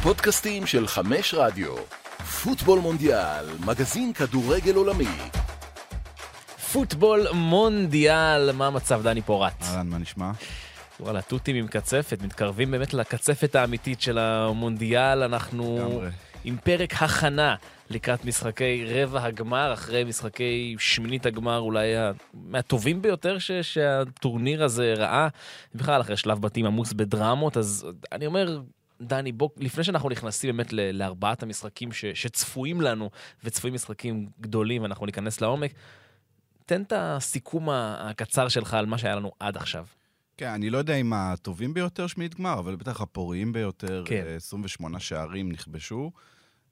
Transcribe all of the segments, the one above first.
הפודקאסטים של חמש רדיו. פוטבול מונדיאל, מגזין כדורגל עולמי. פוטבול מונדיאל, מה המצב דני פורט? אהלן, מה נשמע? וואלה, תותים עם קצפת, מתקרבים באמת לקצפת האמיתית של המונדיאל, אנחנו. עם פרק הכנה לקראת משחקי רבע הגמר, אחרי משחקי שמינית הגמר, אולי מהטובים ביותר ש- שהטורניר הזה ראה, בכלל אחרי שלב בתים עמוס בדרמות, אז אני אומר... דני, בוא, לפני שאנחנו נכנסים באמת לארבעת המשחקים ש, שצפויים לנו, וצפויים משחקים גדולים, ואנחנו ניכנס לעומק, תן את הסיכום הקצר שלך על מה שהיה לנו עד עכשיו. כן, אני לא יודע אם הטובים ביותר שמינית גמר, אבל בטח הפוריים ביותר, כן. אה, 28 שערים נכבשו.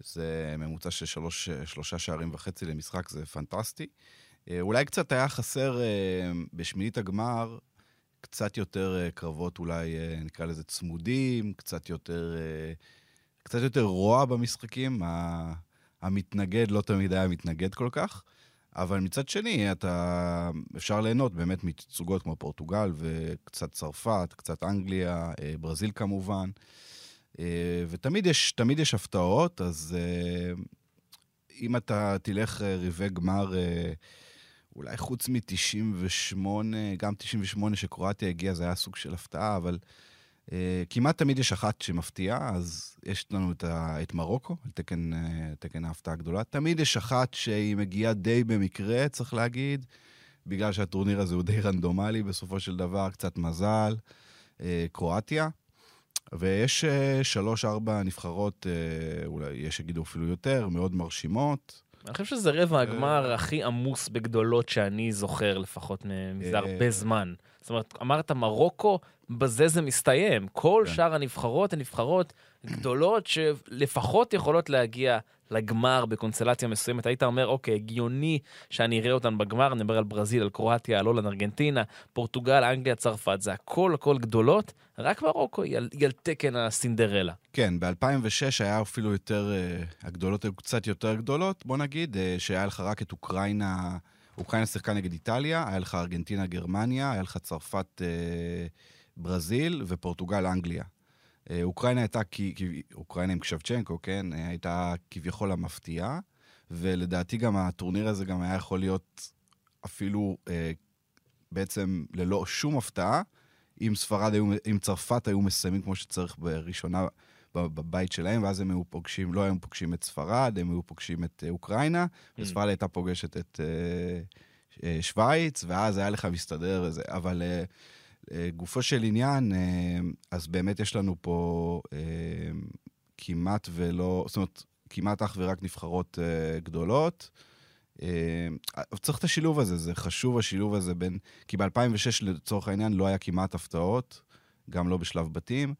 זה ממוצע של שלוש, אה, שלושה שערים וחצי למשחק, זה פנטסטי. אה, אולי קצת היה חסר אה, בשמינית הגמר, קצת יותר אה, קרבות, אולי אה, נקרא לזה צמודים, קצת יותר, אה, קצת יותר רוע במשחקים. המתנגד לא תמיד היה מתנגד כל כך. אבל מצד שני, אתה, אפשר ליהנות באמת מתצוגות כמו פורטוגל וקצת צרפת, קצת אנגליה, ברזיל כמובן. ותמיד יש, יש הפתעות, אז אם אתה תלך רבעי גמר, אולי חוץ מ-98, גם 98 שקרואטיה הגיעה, זה היה סוג של הפתעה, אבל אה, כמעט תמיד יש אחת שמפתיעה, אז יש לנו את, ה, את מרוקו, על תקן, אה, תקן ההפתעה הגדולה. תמיד יש אחת שהיא מגיעה די במקרה, צריך להגיד, בגלל שהטורניר הזה הוא די רנדומלי בסופו של דבר, קצת מזל, אה, קרואטיה. ויש אה, שלוש-ארבע נבחרות, אה, אולי יש שיגידו אפילו יותר, מאוד מרשימות. אני חושב שזה רבע הגמר הכי עמוס בגדולות שאני זוכר, לפחות מזה אה. הרבה זמן. זאת אומרת, אמרת מרוקו, בזה זה מסתיים. כל כן. שאר הנבחרות הן נבחרות גדולות שלפחות יכולות להגיע לגמר בקונסטלציה מסוימת. היית אומר, אוקיי, הגיוני שאני אראה אותן בגמר, אני מדבר על ברזיל, על קרואטיה, על הולנד, ארגנטינה, פורטוגל, אנגליה, צרפת, זה הכל הכל גדולות, רק מרוקו היא על תקן הסינדרלה. כן, ב-2006 היה אפילו יותר, אה, הגדולות היו קצת יותר גדולות, בוא נגיד, אה, שהיה לך רק את אוקראינה, אוקראינה שיחקה נגד איטליה, היה לך ארגנטינה, גרמניה, היה לך צרפת, אה, ברזיל ופורטוגל, אנגליה. אה, אוקראינה הייתה, אוקראינה עם קשבצ'נקו, כן, אה, הייתה כביכול המפתיעה, ולדעתי גם הטורניר הזה גם היה יכול להיות אפילו אה, בעצם ללא שום הפתעה, אם ספרד היו, אם צרפת היו מסיימים כמו שצריך בראשונה בבית שלהם, ואז הם היו פוגשים, לא היו פוגשים את ספרד, הם היו פוגשים את אה, אוקראינה, וספרד הייתה פוגשת את אה, אה, שווייץ, ואז היה לך מסתדר וזה. אבל אה, גופו של עניין, אה, אז באמת יש לנו פה אה, כמעט ולא, זאת אומרת, כמעט אך ורק נבחרות אה, גדולות. אה, צריך את השילוב הזה, זה חשוב השילוב הזה בין... כי ב-2006 לצורך העניין לא היה כמעט הפתעות, גם לא בשלב בתים.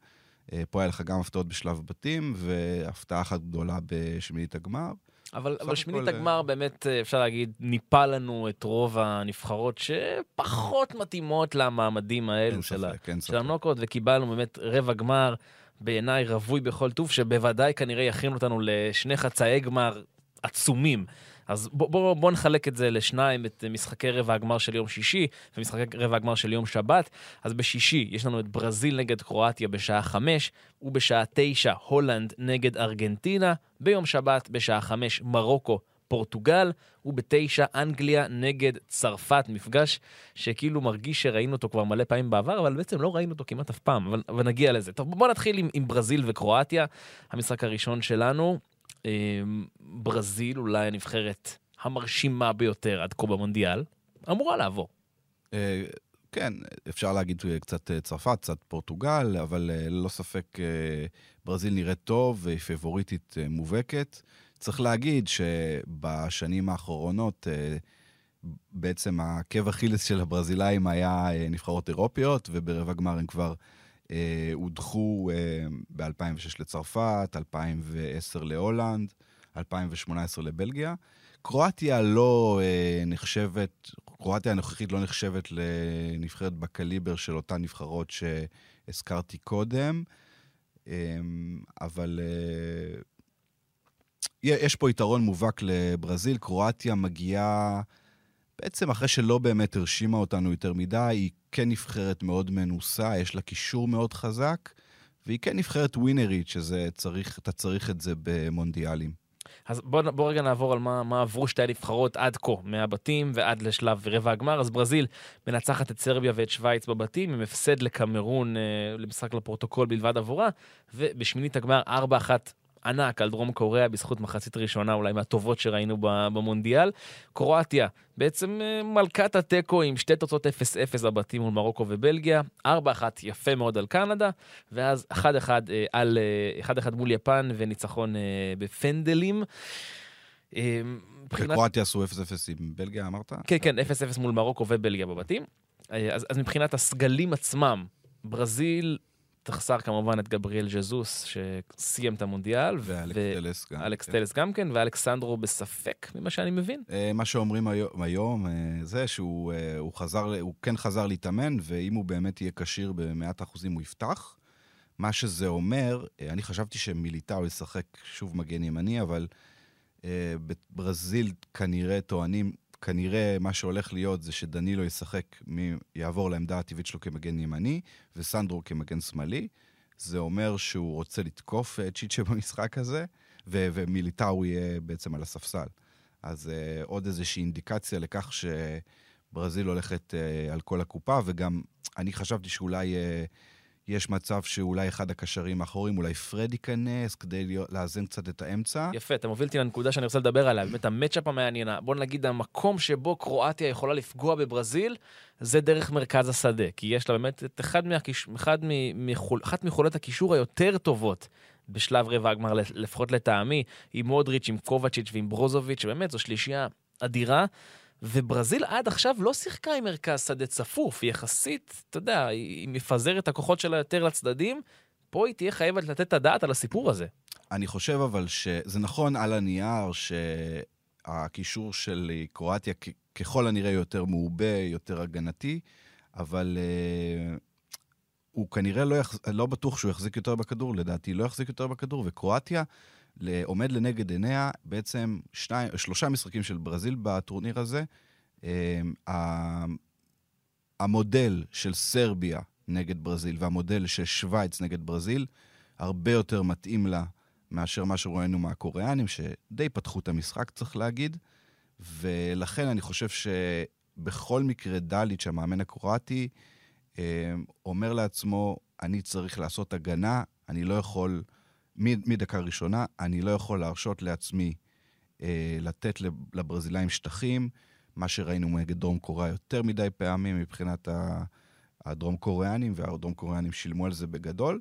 אה, פה היה לך גם הפתעות בשלב בתים, והפתעה אחת גדולה בשמינית הגמר. אבל, אבל שמינית הכל, הגמר באמת, אה, אפשר להגיד, ניפה לנו את רוב הנבחרות שפחות מתאימות למעמדים האלו של, אין של. הנוקות, וקיבלנו באמת רבע גמר, בעיניי רווי בכל טוב, שבוודאי כנראה יכין אותנו לשני חצאי גמר עצומים. אז בוא, בוא, בוא נחלק את זה לשניים, את משחקי רבע הגמר של יום שישי ומשחקי רבע הגמר של יום שבת. אז בשישי יש לנו את ברזיל נגד קרואטיה בשעה חמש, ובשעה תשע הולנד נגד ארגנטינה. ביום שבת בשעה חמש מרוקו פורטוגל, ובתשע אנגליה נגד צרפת, מפגש שכאילו מרגיש שראינו אותו כבר מלא פעמים בעבר, אבל בעצם לא ראינו אותו כמעט אף פעם, אבל, אבל נגיע לזה. טוב, בוא נתחיל עם, עם ברזיל וקרואטיה, המשחק הראשון שלנו. אה, ברזיל, אולי הנבחרת המרשימה ביותר עד כה במונדיאל, אמורה לעבור. אה, כן, אפשר להגיד אה, קצת אה, צרפת, קצת פורטוגל, אבל ללא ספק ברזיל נראית טוב והיא פיבוריטית אה, מובהקת. צריך להגיד שבשנים האחרונות בעצם העקב אכילס של הברזילאים היה נבחרות אירופיות, וברבע גמר הם כבר הודחו אה, ב-2006 לצרפת, 2010 להולנד, 2018 לבלגיה. קרואטיה לא אה, נחשבת, קרואטיה הנוכחית לא נחשבת לנבחרת בקליבר של אותן נבחרות שהזכרתי קודם, אה, אבל אה, יש פה יתרון מובהק לברזיל. קרואטיה מגיעה, בעצם אחרי שלא באמת הרשימה אותנו יותר מדי, היא כן נבחרת מאוד מנוסה, יש לה קישור מאוד חזק, והיא כן נבחרת ווינרית, שזה צריך, אתה צריך את זה במונדיאלים. אז בואו בוא רגע נעבור על מה, מה עברו שתי הנבחרות עד כה, מהבתים ועד לשלב רבע הגמר. אז ברזיל מנצחת את סרביה ואת שווייץ בבתים, עם הפסד לקמרון אה, למשחק לפרוטוקול בלבד עבורה, ובשמינית הגמר 4-1 ענק על דרום קוריאה בזכות מחצית ראשונה אולי מהטובות שראינו במונדיאל. קרואטיה, בעצם אה, מלכת התיקו עם שתי תוצאות 0-0 בבתים מול מרוקו ובלגיה, 4-1 יפה מאוד על קנדה, ואז 1-1 אה, על 1-1 אה, מול יפן וניצחון בפנדלים. בקרואטיה עשו 0-0 עם בלגיה, אמרת? כן, כן, 0-0 מול מרוקו ובלגיה בבתים. אז, אז מבחינת הסגלים עצמם, ברזיל תחסר כמובן את גבריאל ז'זוס, שסיים את המונדיאל. ואלכס ו... טלס גם. אלכס כן. טלס גם כן, ואלכסנדרו בספק, ממה שאני מבין. אה, מה שאומרים היום, אה, זה שהוא אה, חזר, הוא כן חזר להתאמן, ואם הוא באמת יהיה כשיר במאת אחוזים, הוא יפתח. מה שזה אומר, אני חשבתי שמיליטאו ישחק שוב מגן ימני, אבל ברזיל כנראה טוענים כנראה מה שהולך להיות זה שדנילו ישחק, יעבור לעמדה הטבעית שלו כמגן ימני, וסנדרו כמגן שמאלי. זה אומר שהוא רוצה לתקוף את צ'יצ'ה במשחק הזה, ו- ומיליטאו יהיה בעצם על הספסל. אז uh, עוד איזושהי אינדיקציה לכך שברזיל הולכת uh, על כל הקופה, וגם אני חשבתי שאולי... uh, יש מצב שאולי אחד הקשרים האחורים, אולי פרד ייכנס כדי לאזן קצת את האמצע. יפה, אתה מוביל אותי לנקודה שאני רוצה לדבר עליה, באמת המצ'אפ המעניין, בוא נגיד המקום שבו קרואטיה יכולה לפגוע בברזיל, זה דרך מרכז השדה, כי יש לה באמת את אחד, מהקיש... אחד מחול... הקישור היותר טובות בשלב רבע הגמר, לפחות לטעמי, עם מודריץ', עם קובצ'יץ' ועם ברוזוביץ', שבאמת זו שלישייה אדירה. וברזיל עד עכשיו לא שיחקה עם מרכז שדה צפוף, היא יחסית, אתה יודע, היא מפזרת את הכוחות שלה יותר לצדדים, פה היא תהיה חייבת לתת את הדעת על הסיפור הזה. אני חושב אבל שזה נכון על הנייר שהקישור של קרואטיה ככל הנראה יותר מעובה, יותר הגנתי, אבל uh, הוא כנראה לא, יחז... לא בטוח שהוא יחזיק יותר בכדור, לדעתי לא יחזיק יותר בכדור, וקרואטיה עומד לנגד עיניה בעצם שני, שלושה משחקים של ברזיל בטורניר הזה. אמ, המודל של סרביה נגד ברזיל והמודל של שווייץ נגד ברזיל הרבה יותר מתאים לה מאשר מה שראינו מהקוריאנים, שדי פתחו את המשחק, צריך להגיד. ולכן אני חושב שבכל מקרה דליץ', המאמן הקרואטי, אמ, אומר לעצמו, אני צריך לעשות הגנה, אני לא יכול... מדקה ראשונה, אני לא יכול להרשות לעצמי אה, לתת לברזילאים שטחים, מה שראינו נגד דרום קוריאה יותר מדי פעמים מבחינת הדרום קוריאנים, והדרום קוריאנים שילמו על זה בגדול.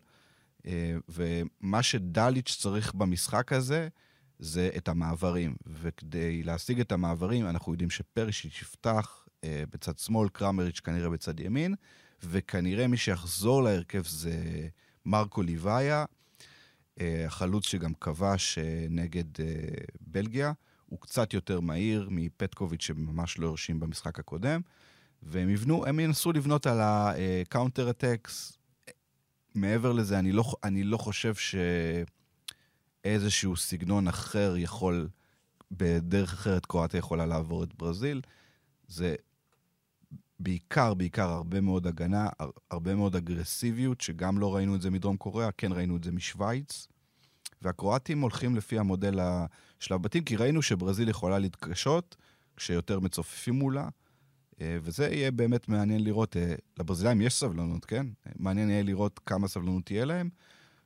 אה, ומה שדליץ' צריך במשחק הזה, זה את המעברים. וכדי להשיג את המעברים, אנחנו יודעים שפרישיץ' יפתח אה, בצד שמאל, קרמריץ' כנראה בצד ימין, וכנראה מי שיחזור להרכב זה מרקו ליבאיה, אה, החלוץ שגם כבש אה, נגד אה, בלגיה, הוא קצת יותר מהיר מפטקוביץ' שממש לא הרשים במשחק הקודם, והם יבנו, הם ינסו לבנות על ה counter attacks. מעבר לזה, אני לא, אני לא חושב שאיזשהו סגנון אחר יכול, בדרך אחרת קרואטיה יכולה לעבור את ברזיל. זה בעיקר, בעיקר הרבה מאוד הגנה, הרבה מאוד אגרסיביות, שגם לא ראינו את זה מדרום קוריאה, כן ראינו את זה משוויץ. והקרואטים הולכים לפי המודל של הבתים, כי ראינו שברזיל יכולה להתקשות כשיותר מצופפים מולה, אה, וזה יהיה באמת מעניין לראות. אה, לברזילאים יש סבלנות, כן? מעניין יהיה לראות כמה סבלנות תהיה להם.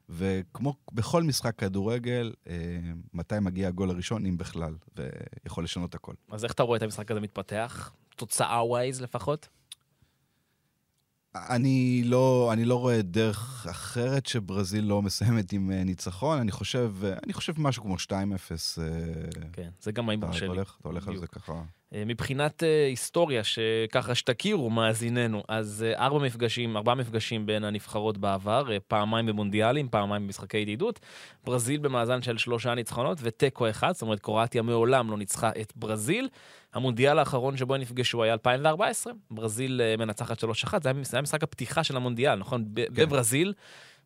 וכמו בכל משחק כדורגל, אה, מתי מגיע הגול הראשון, אם בכלל, ויכול לשנות הכל. אז איך אתה רואה את המשחק הזה מתפתח? תוצאה ווייז לפחות? אני לא, אני לא רואה דרך אחרת שברזיל לא מסיימת עם אה, ניצחון. אני חושב, אה, אני חושב משהו כמו 2-0. כן, זה גם ההימור שלי. אתה הולך על זה ככה. אה, מבחינת היסטוריה, שככה שתכירו מאזיננו, אז ארבע מפגשים, ארבעה מפגשים בין הנבחרות בעבר, פעמיים במונדיאלים, פעמיים במשחקי ידידות. ברזיל במאזן של שלושה ניצחונות ותיקו אחד, זאת אומרת קרואטיה מעולם לא ניצחה את ברזיל. המונדיאל האחרון שבו הם נפגשו היה 2014, ברזיל מנצחת 3-1, זה היה משחק הפתיחה של המונדיאל, נכון? כן. בברזיל.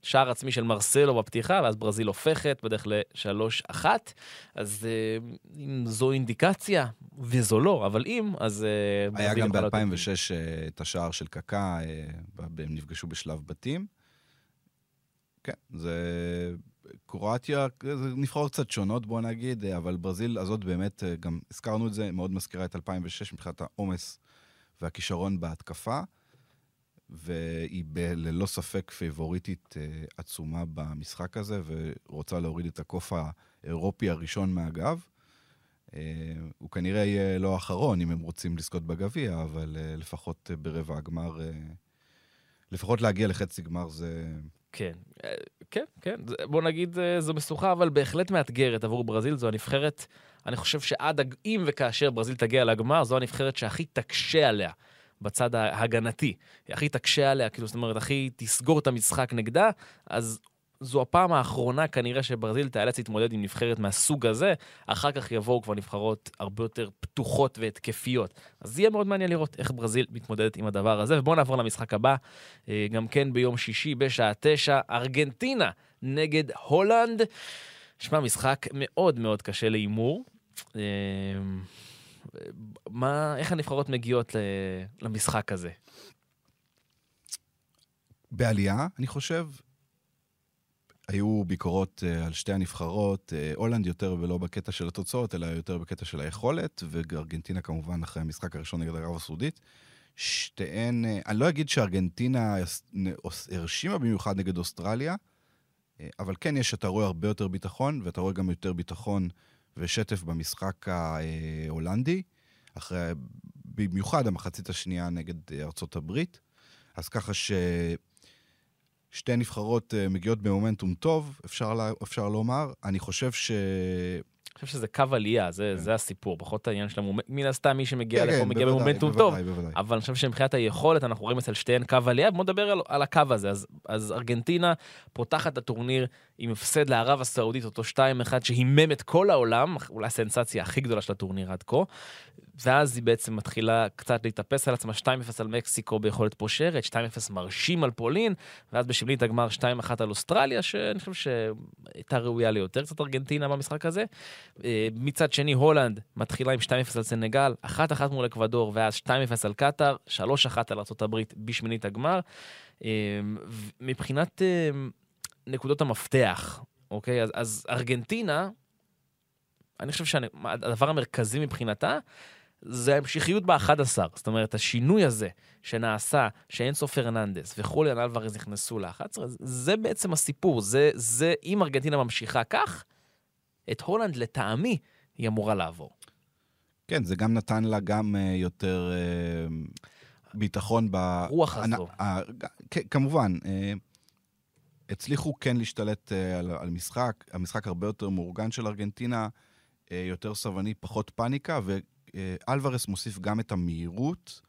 שער עצמי של מרסלו בפתיחה, ואז ברזיל הופכת בדרך ל-3-1. אז אה, אם זו אינדיקציה, וזו לא, אבל אם, אז... אה, היה גם ב-2006 אה, את השער של קקא, הם נפגשו בשלב בתים. כן, זה... קרואטיה, זה נבחרות קצת שונות, בוא נגיד, אבל ברזיל הזאת באמת, גם הזכרנו את זה, מאוד מזכירה את 2006 מבחינת העומס והכישרון בהתקפה, והיא ב- ללא ספק פייבוריטית אה, עצומה במשחק הזה, ורוצה להוריד את הקוף האירופי הראשון מהגב. אה, הוא כנראה יהיה לא האחרון אם הם רוצים לזכות בגביע, אבל אה, לפחות ברבע הגמר, לפחות להגיע לחצי גמר זה... כן, כן, כן. בוא נגיד, זו משוכה, אבל בהחלט מאתגרת עבור ברזיל. זו הנבחרת, אני חושב שעד, אם וכאשר ברזיל תגיע לגמר, זו הנבחרת שהכי תקשה עליה בצד ההגנתי. הכי תקשה עליה, כאילו, זאת אומרת, הכי תסגור את המשחק נגדה, אז זו הפעם האחרונה כנראה שברזיל תיאלץ להתמודד עם נבחרת מהסוג הזה, אחר כך יבואו כבר נבחרות הרבה יותר פתוחות והתקפיות. אז יהיה מאוד מעניין לראות איך ברזיל מתמודדת עם הדבר הזה. ובואו נעבור למשחק הבא, אה, גם כן ביום שישי בשעה תשע, ארגנטינה נגד הולנד. שמע, משחק מאוד מאוד קשה להימור. אה, מה, איך הנבחרות מגיעות למשחק הזה? בעלייה, אני חושב. היו ביקורות uh, על שתי הנבחרות, uh, הולנד יותר ולא בקטע של התוצאות, אלא יותר בקטע של היכולת, וארגנטינה כמובן אחרי המשחק הראשון נגד ערב הסעודית. שתיהן, uh, אני לא אגיד שארגנטינה הרשימה במיוחד נגד אוסטרליה, אבל כן יש, אתה רואה הרבה יותר ביטחון, ואתה רואה גם יותר ביטחון ושטף במשחק ההולנדי, אחרי, במיוחד המחצית השנייה נגד ארצות הברית. אז ככה ששתי נבחרות אה, מגיעות במומנטום טוב, אפשר, לה, אפשר לומר. אני חושב ש... אני חושב שזה קו עלייה, זה, כן. זה הסיפור, פחות העניין של המומנטום, מן הסתם מי שמגיע כן, לפה כן, מגיע במומנטום טוב, בוודאי. אבל אני חושב שמבחינת היכולת אנחנו רואים אצל שתיהן קו עלייה, בוא נדבר על, על הקו הזה. אז, אז ארגנטינה פותחת את הטורניר עם הפסד לערב הסעודית, אותו 2-1 שהימם את כל העולם, אולי הסנסציה הכי גדולה של הטורניר עד כה, ואז היא בעצם מתחילה קצת להתאפס על עצמה, 2-0 על מקסיקו ביכולת פושרת, 2-0 מרשים על פולין, ואז בשבלית הגמר 2-1 על אוסטרליה, שאני חושב שהייתה ראויה ליותר קצת ארגנטינה במשחק הזה. אה, מצד שני, הולנד מתחילה עם 2-0 על סנגל, 1-1 מול אקוודור, ואז 2-0 על קטאר, 3-1 על ארה"ב בשמינית הגמר. אה, מבחינת אה, נקודות המפתח, אוקיי? אז, אז ארגנטינה, אני חושב שהדבר המרכזי מבחינתה, זה ההמשכיות ב-11. זאת אומרת, השינוי הזה שנעשה, שאינסו פרננדס וחוליאן אלוורז נכנסו ל-11, זה בעצם הסיפור. זה, זה, אם ארגנטינה ממשיכה כך, את הולנד, לטעמי, היא אמורה לעבור. כן, זה גם נתן לה גם uh, יותר uh, ביטחון ב... רוח הזו. כמובן, uh, הצליחו כן להשתלט uh, על, על משחק, המשחק הרבה יותר מאורגן של ארגנטינה, uh, יותר סבלני, פחות פאניקה, ואלוורס מוסיף גם את המהירות.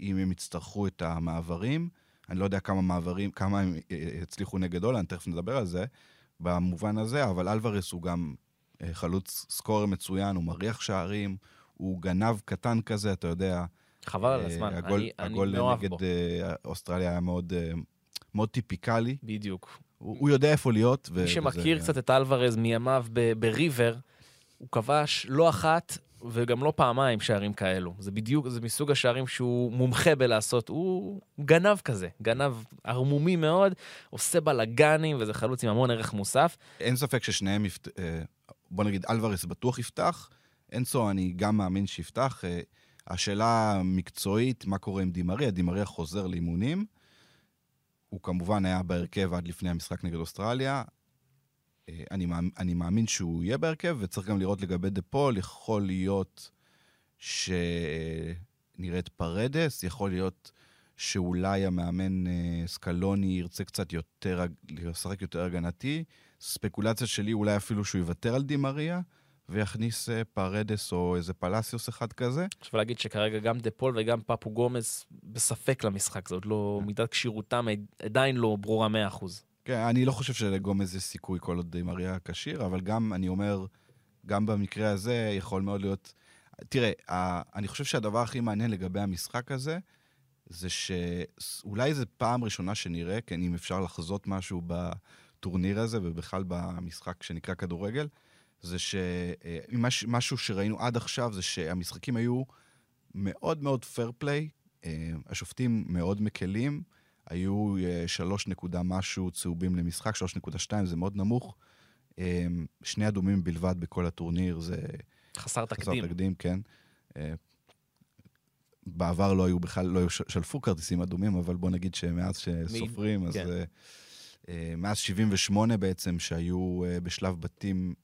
אם הם יצטרכו את המעברים. אני לא יודע כמה מעברים, כמה הם הצליחו נגד הולנד, תכף נדבר על זה. במובן הזה, אבל אלוורס הוא גם אה, חלוץ סקורר מצוין, הוא מריח שערים, הוא גנב קטן כזה, אתה יודע. חבל על אה, הזמן, הגול, אני, הגול אני מאוהב נגד בו. אה, אוסטרליה היה מאוד, מאוד טיפיקלי. בדיוק. הוא, הוא יודע איפה להיות. מי שמכיר וזה... קצת את אלוורז מימיו בריבר, הוא כבש לא אחת וגם לא פעמיים שערים כאלו. זה בדיוק, זה מסוג השערים שהוא מומחה בלעשות. הוא גנב כזה, גנב ערמומי מאוד, עושה בלאגנים, וזה חלוץ עם המון ערך מוסף. אין ספק ששניהם, יפת... אה, בוא נגיד, אלוורס בטוח יפתח. אנסו, אני גם מאמין שיפתח. אה, השאלה המקצועית, מה קורה עם דימריה? דימריה חוזר לאימונים. הוא כמובן היה בהרכב עד לפני המשחק נגד אוסטרליה. אה, אני, אני מאמין שהוא יהיה בהרכב, וצריך גם לראות לגבי דה פול, יכול להיות שנראה את פרדס, יכול להיות שאולי המאמן אה, סקלוני ירצה קצת יותר, לשחק יותר הגנתי. ספקולציה שלי אולי אפילו שהוא יוותר על די מריה. ויכניס אה, פרדס או איזה פלאסיוס אחד כזה. עכשיו להגיד שכרגע גם דה פול וגם פפו גומז בספק למשחק, עוד לא, מידת כשירותם עדיין לא ברורה 100%. כן, אני לא חושב שלגומז יש סיכוי כל עוד עם אריה כשיר, אבל גם, אני אומר, גם במקרה הזה יכול מאוד להיות... תראה, אני חושב שהדבר הכי מעניין לגבי המשחק הזה, זה שאולי זו פעם ראשונה שנראה, כן, אם אפשר לחזות משהו בטורניר הזה, ובכלל במשחק שנקרא כדורגל, זה שמשהו שראינו עד עכשיו זה שהמשחקים היו מאוד מאוד פייר פליי, השופטים מאוד מקלים, היו אה, שלוש נקודה משהו צהובים למשחק, 3.2 זה מאוד נמוך. אה, שני אדומים בלבד בכל הטורניר, זה חסר חסר תקדים. תקדים, כן. אה, בעבר לא היו בכלל, לא היו שלפו כרטיסים אדומים, אבל בוא נגיד שמאז שסופרים, אז כן. אה, אה, מאז 78 בעצם, שהיו אה, בשלב בתים,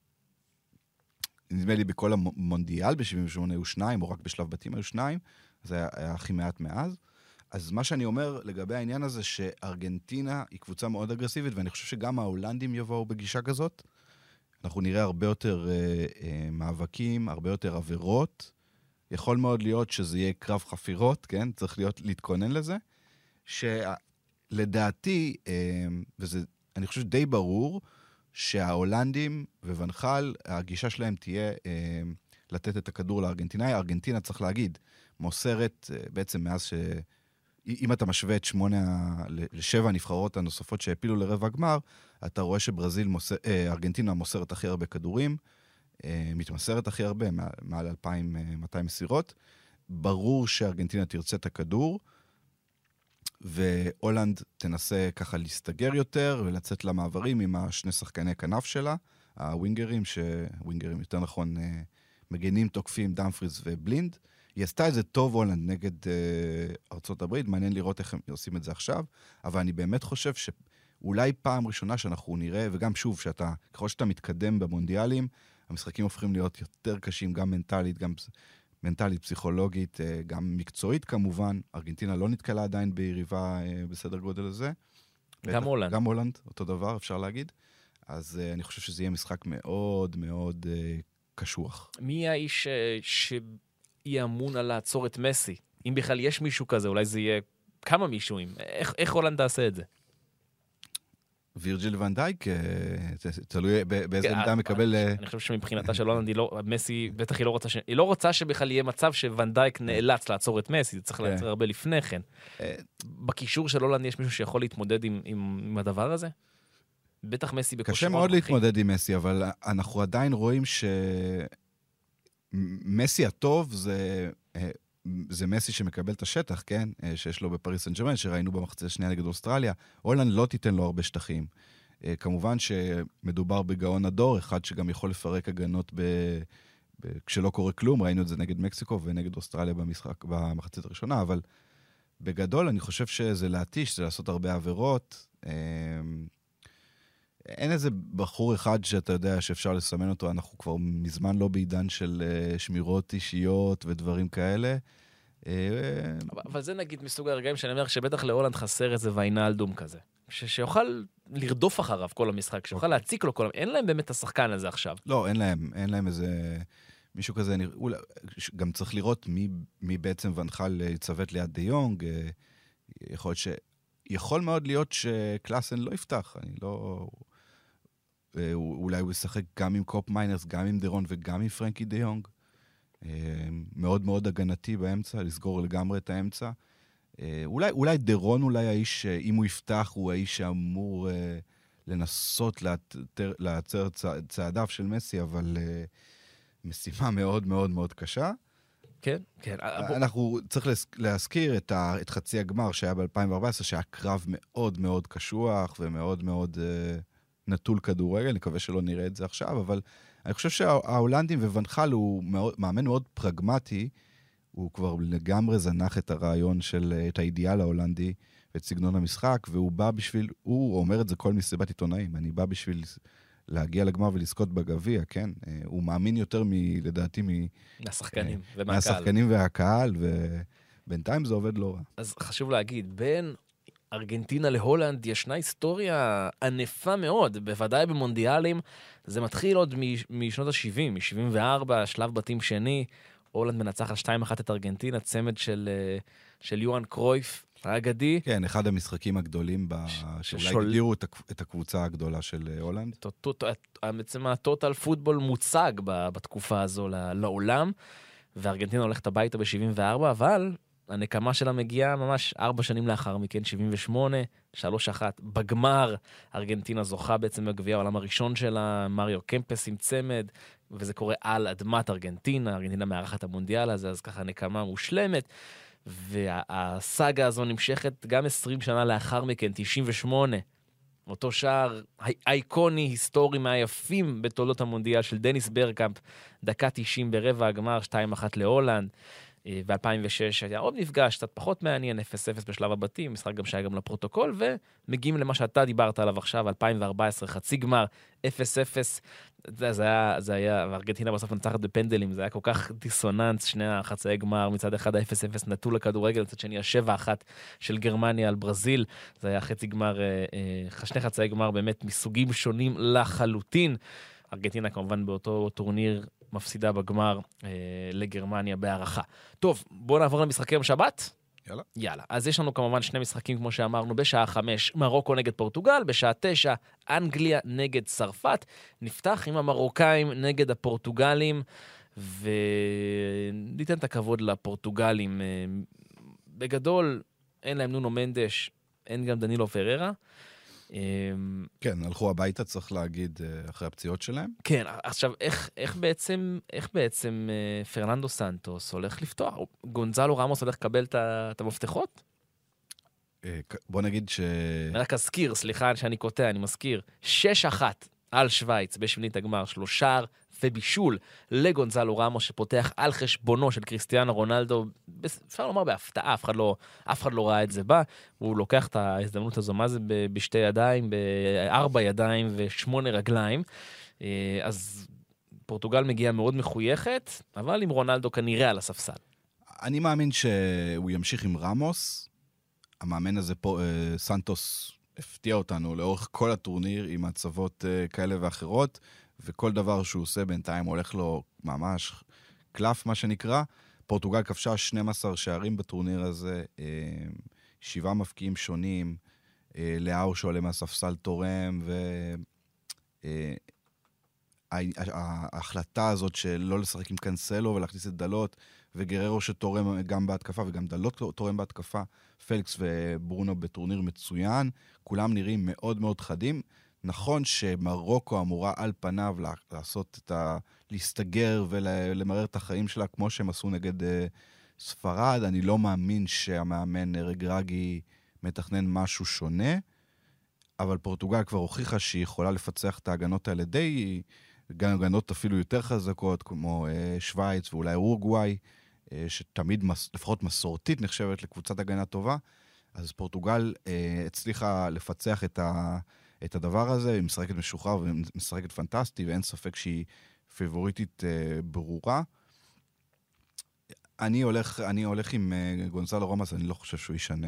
נדמה לי בכל המונדיאל ב-78 היו שניים, או רק בשלב בתים היו שניים, זה היה, היה הכי מעט מאז. אז מה שאני אומר לגבי העניין הזה, שארגנטינה היא קבוצה מאוד אגרסיבית, ואני חושב שגם ההולנדים יבואו בגישה כזאת. אנחנו נראה הרבה יותר אה, אה, מאבקים, הרבה יותר עבירות. יכול מאוד להיות שזה יהיה קרב חפירות, כן? צריך להיות, להתכונן לזה. שלדעתי, אה, וזה, אני חושב די ברור, שההולנדים וונחל, הגישה שלהם תהיה אה, לתת את הכדור לארגנטינאי. ארגנטינה, צריך להגיד, מוסרת אה, בעצם מאז ש... אם אתה משווה את שמונה, לשבע הנבחרות הנוספות שהעפילו לרבע הגמר, אתה רואה שברזיל, מוסר, אה, ארגנטינה מוסרת הכי הרבה כדורים, אה, מתמסרת הכי הרבה, מעל- מעל 2,200 מסירות. ברור שארגנטינה תרצה את הכדור, והולנד תנסה ככה להסתגר יותר ולצאת למעברים עם השני שחקני כנף שלה, הווינגרים, ש... ווינגרים, יותר נכון, אה, מגנים תוקפים דמפריז ובלינד. היא עשתה את זה טוב הולנד נגד אה, הברית, מעניין לראות איך הם עושים את זה עכשיו, אבל אני באמת חושב שאולי פעם ראשונה שאנחנו נראה, וגם שוב, שאתה, ככל שאתה מתקדם במונדיאלים, המשחקים הופכים להיות יותר קשים, גם מנטלית, גם מנטלית, פסיכולוגית, אה, גם מקצועית כמובן. ארגנטינה לא נתקלה עדיין ביריבה אה, בסדר גודל הזה. גם הולנד. גם הולנד, אותו דבר, אפשר להגיד. אז אה, אני חושב שזה יהיה משחק מאוד מאוד קשוח. מי האיש שיהיה אמון על לעצור את מסי? אם בכלל יש מישהו כזה, אולי זה יהיה כמה מישואים. איך, איך הולנד תעשה את זה? וירג'יל ונדייק, אה, תלוי באיזה כן, עמדה אה, מקבל... אה, אני חושב שמבחינתה של הולנד, לא, מסי, בטח היא לא רוצה. היא לא רוצה שבכלל יהיה מצב שוונדייק נאלץ לעצור את מסי, זה צריך כן. לעצור הרבה לפני כן. בקישור של הולנד יש מישהו שיכול להתמודד עם, הדבר הזה? בטח מסי בכושרו קשה מאוד. להתמודד עם מסי, אבל אנחנו עדיין רואים שמסי הטוב זה, זה מסי שמקבל את השטח, כן? אה, שיש לו בפריס סן ג'רמן, שראינו במחצית השנייה נגד אוסטרליה. הולנד לא תיתן לו הרבה שטחים. אה, כמובן שמדובר בגאון הדור, אחד שגם יכול לפרק הגנות ב... ב- כשלא קורה כלום, ראינו את זה נגד מקסיקו ונגד אוסטרליה במשחק, במחצית הראשונה, אבל בגדול אני חושב שזה להתיש, זה לעשות הרבה עבירות. אה, אין איזה בחור אחד שאתה יודע שאפשר לסמן אותו, אנחנו כבר מזמן לא בעידן של אה, שמירות אישיות ודברים כאלה. אה, אבל- זה נגיד מסוג הרגעים שאני אומר שבטח להולנד חסר איזה ויינלדום כזה. שיוכל לרדוף אחריו כל המשחק, שיוכל אוקיי. להציק לו כל... אין להם באמת את השחקן הזה עכשיו. לא, אין להם, אין להם איזה... מישהו כזה, נראה- אולי, גם צריך לראות מי, מי בעצם ואן חאל יצוות ליד דה יונג. אה, יכול להיות ש... יכול מאוד להיות שקלאסן לא יפתח, אני לא... אה, אולי הוא ישחק גם עם קופ מיינרס, גם עם דרון וגם עם פרנקי דה יונג. אה, מאוד מאוד הגנתי באמצע, לסגור לגמרי את האמצע. אה, אולי, אולי דרון אולי האיש, אה, אם הוא יפתח, הוא האיש שאמור אה, לנסות לעצר צע, צעדיו של מסי, אבל אה, משימה מאוד מאוד מאוד קשה. כן, כן. בוא- אנחנו, צריך להז- להזכיר את, ה, את חצי הגמר שהיה ב-2014, שהיה קרב מאוד מאוד קשוח ומאוד מאוד אה, נטול כדורגל, אני מקווה שלא נראה את זה עכשיו, אבל אני חושב שההולנדים וונחל הוא מאוד, מאמן מאוד פרגמטי, הוא כבר לגמרי זנח את הרעיון של, אה, את האידיאל ההולנדי ואת סגנון המשחק, והוא בא בשביל, הוא אומר את זה כל מסיבת עיתונאים, אני בא בשביל להגיע לגמר ולזכות בגביע, כן? אה, הוא מאמין יותר, מ, לדעתי, מ... מהשחקנים ומהקהל. מהשחקנים והקהל, ובינתיים זה עובד לא רע. אז חשוב להגיד, בין ארגנטינה להולנד ישנה היסטוריה ענפה מאוד, בוודאי במונדיאלים. זה מתחיל עוד משנות ה-70, מ-74, שלב בתים שני. הולנד מנצחת 2-1 את ארגנטינה, צמד של, אה, של יוהאן קרויף האגדי. כן, אחד המשחקים הגדולים, ב... שאולי ששול- הגדירו את, הקב- את הקבוצה הגדולה של אה, הולנד. בעצם הטוטל פוטבול מוצג בתקופה הזו לעולם, וארגנטינה הולכת הביתה ב-74, אבל הנקמה שלה מגיעה ממש ארבע שנים לאחר מכן, 78, 3-1. בגמר, ארגנטינה זוכה בעצם בגביע העולם הראשון שלה, מריו קמפס עם צמד, וזה קורה על אדמת ארגנטינה, ארגנטינה מארחת המונדיאל הזה, אז ככה נקמה מושלמת. והסאגה הזו נמשכת גם 20 שנה לאחר מכן, 98. אותו שער אייקוני, היסטורי, מהיפים בתולדות המונדיאל של דניס ברקאמפ, דקה 90 ברבע הגמר, 2-1 להולנד. ב-2006 היה עוד מפגש, קצת פחות מעניין, 0-0 בשלב הבתים, משחק גם שהיה גם לפרוטוקול, ומגיעים למה שאתה דיברת עליו עכשיו, 2014, חצי גמר, 0-0. זה, זה היה, זה היה, ארגנטינה בסוף נצחת בפנדלים, זה היה כל כך דיסוננס, שני החצאי גמר, מצד אחד ה-0-0 נטו לכדורגל, מצד שני ה-7-1 של גרמניה על ברזיל, זה היה חצי גמר, אה, אה, שני חצאי גמר באמת מסוגים שונים לחלוטין. ארגנטינה כמובן באותו טורניר מפסידה בגמר אה, לגרמניה בהערכה. טוב, בואו נעבור למשחקי יום שבת. יאללה. יאללה. אז יש לנו כמובן שני משחקים, כמו שאמרנו, בשעה חמש, מרוקו נגד פורטוגל, בשעה תשע, אנגליה נגד צרפת. נפתח עם המרוקאים נגד הפורטוגלים, וניתן את הכבוד לפורטוגלים. אה, בגדול, אין להם נונו מנדש, אין גם דנילו פררה. אמ, כן, הלכו הביתה, צריך להגיד, אה, אחרי הפציעות שלהם. כן, עכשיו, איך, איך בעצם, איך בעצם אה, פרננדו סנטוס הולך לפתוח? גונזלו רמוס הולך לקבל את המפתחות? אה, בוא נגיד ש... רק אזכיר, סליחה שאני קוטע, אני מזכיר, 6-1 על שווייץ בשמינית הגמר, שלושה ובישול לגונזלו רמוס, שפותח על חשבונו של קריסטיאנו רונלדו, אפשר לומר בהפתעה, אף אחד לא, אף אחד לא ראה את זה בא. הוא לוקח את ההזדמנות הזו, מה זה בשתי ידיים, בארבע ידיים ושמונה רגליים. אה, אז פורטוגל מגיעה מאוד מחויכת, אבל עם רונלדו כנראה על הספסל. אני מאמין שהוא ימשיך עם רמוס. המאמן הזה פה, אה, סנטוס, הפתיע אותנו לאורך כל הטורניר עם הצבות אה, כאלה ואחרות. וכל דבר שהוא עושה בינתיים הולך לו ממש קלף, מה שנקרא. פורטוגל כבשה 12 שערים בטורניר הזה, אה, שבעה מפקיעים שונים, אה, לאהו שעולה מהספסל תורם, וההחלטה אה, הזאת של לא לשחק עם קאנסלו ולהכניס את דלות, וגררו שתורם גם בהתקפה וגם דלות תורם בהתקפה, פליקס וברונו בטורניר מצוין, כולם נראים מאוד מאוד חדים. נכון שמרוקו אמורה על פניו לעשות את ה... להסתגר ולמרר את החיים שלה כמו שהם עשו נגד uh, ספרד. אני לא מאמין שהמאמן רגרגי מתכנן משהו שונה, אבל פורטוגל כבר הוכיחה שהיא יכולה לפצח את ההגנות האלה די, גם הגנות אפילו יותר חזקות, כמו uh, שווייץ ואולי אורוגוואי, uh, שתמיד, מס, לפחות מסורתית, נחשבת לקבוצת הגנה טובה. אז פורטוגל uh, הצליחה לפצח את ה... את הדבר הזה, היא משחקת משוחרר ומשחקת פנטסטי, ואין ספק שהיא פיבוריטית אה, ברורה. אני הולך, אני הולך עם אה, גונסאלו ראמוס, אני לא חושב שהוא ישנה...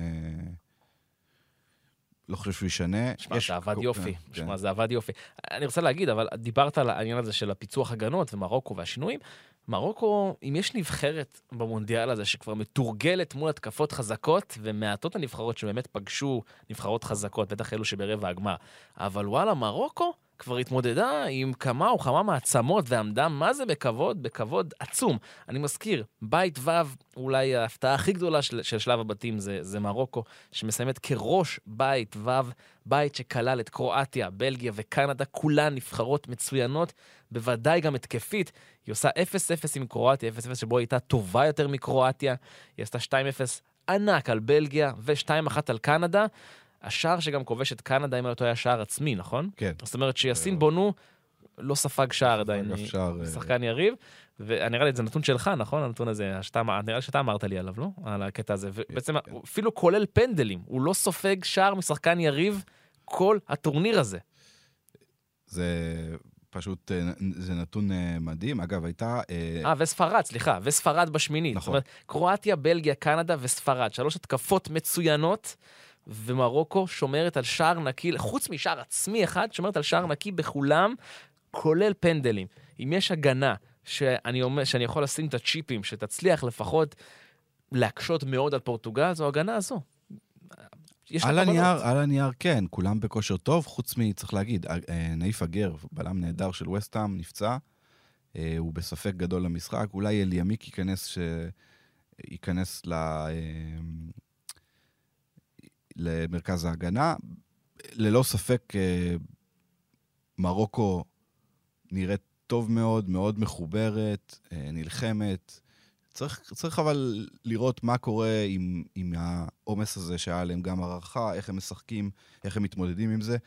לא חושב שהוא ישנה. שמע, זה עבד יופי. כן. שמע, זה עבד יופי. אני רוצה להגיד, אבל דיברת על העניין הזה של הפיצוח הגנות ומרוקו והשינויים. מרוקו, אם יש נבחרת במונדיאל הזה שכבר מתורגלת מול התקפות חזקות, ומעטות הנבחרות שבאמת פגשו נבחרות חזקות, בטח אלו שברבע הגמר, אבל וואלה, מרוקו כבר התמודדה עם כמה או כמה מעצמות ועמדה מה זה בכבוד, בכבוד עצום. אני מזכיר, בית ו', אולי ההפתעה הכי גדולה של, של שלב הבתים זה, זה מרוקו, שמסיימת כראש בית ו', בית שכלל את קרואטיה, בלגיה וקנדה, כולן נבחרות מצוינות, בוודאי גם התקפית. היא עושה 0-0 עם קרואטיה, 0-0 שבו היא הייתה טובה יותר מקרואטיה. היא עשתה 2-0 ענק על בלגיה ו-2-1 על קנדה. השער שגם כובש את קנדה, אם לא טועה, היה שער עצמי, נכון? כן. זאת אומרת שיאסין בונו לא ספג שער עדיין, אה, שחקן יריב. ונראה לי זה נתון שלך, נכון? הנתון הזה, שאתה, נראה לי שאתה אמרת לי עליו, לא? על הקטע הזה. ובעצם, כן. אפילו כולל פנדלים, הוא לא סופג שער משחקן יריב כל הטורניר הזה. זה פשוט, אה, זה נתון מדהים. אגב, הייתה... אה, וספרד, סליחה, וספרד בשמינית. נכון. זאת אומרת, קרואטיה, בלגיה, קנדה וספרד. שלוש התקפות מצוינות. ומרוקו שומרת על שער נקי, חוץ משער עצמי אחד, שומרת על שער נקי בכולם, כולל פנדלים. אם יש הגנה שאני, אומר, שאני יכול לשים את הצ'יפים, שתצליח לפחות להקשות מאוד על פורטוגל, זו הגנה הזו. על הנייר, על הנייר כן, כולם בכושר טוב, חוץ מ... צריך להגיד, אה, נאיף הגר, בלם נהדר של וסטהאם, נפצע, אה, הוא בספק גדול למשחק, אולי אלימיק ייכנס, ש... ייכנס ל... למרכז ההגנה. ללא ספק, אה, מרוקו נראית טוב מאוד, מאוד מחוברת, אה, נלחמת, צריך, צריך אבל לראות מה קורה עם, עם העומס הזה שהיה עליהם גם הערכה, איך הם משחקים, איך הם מתמודדים עם זה.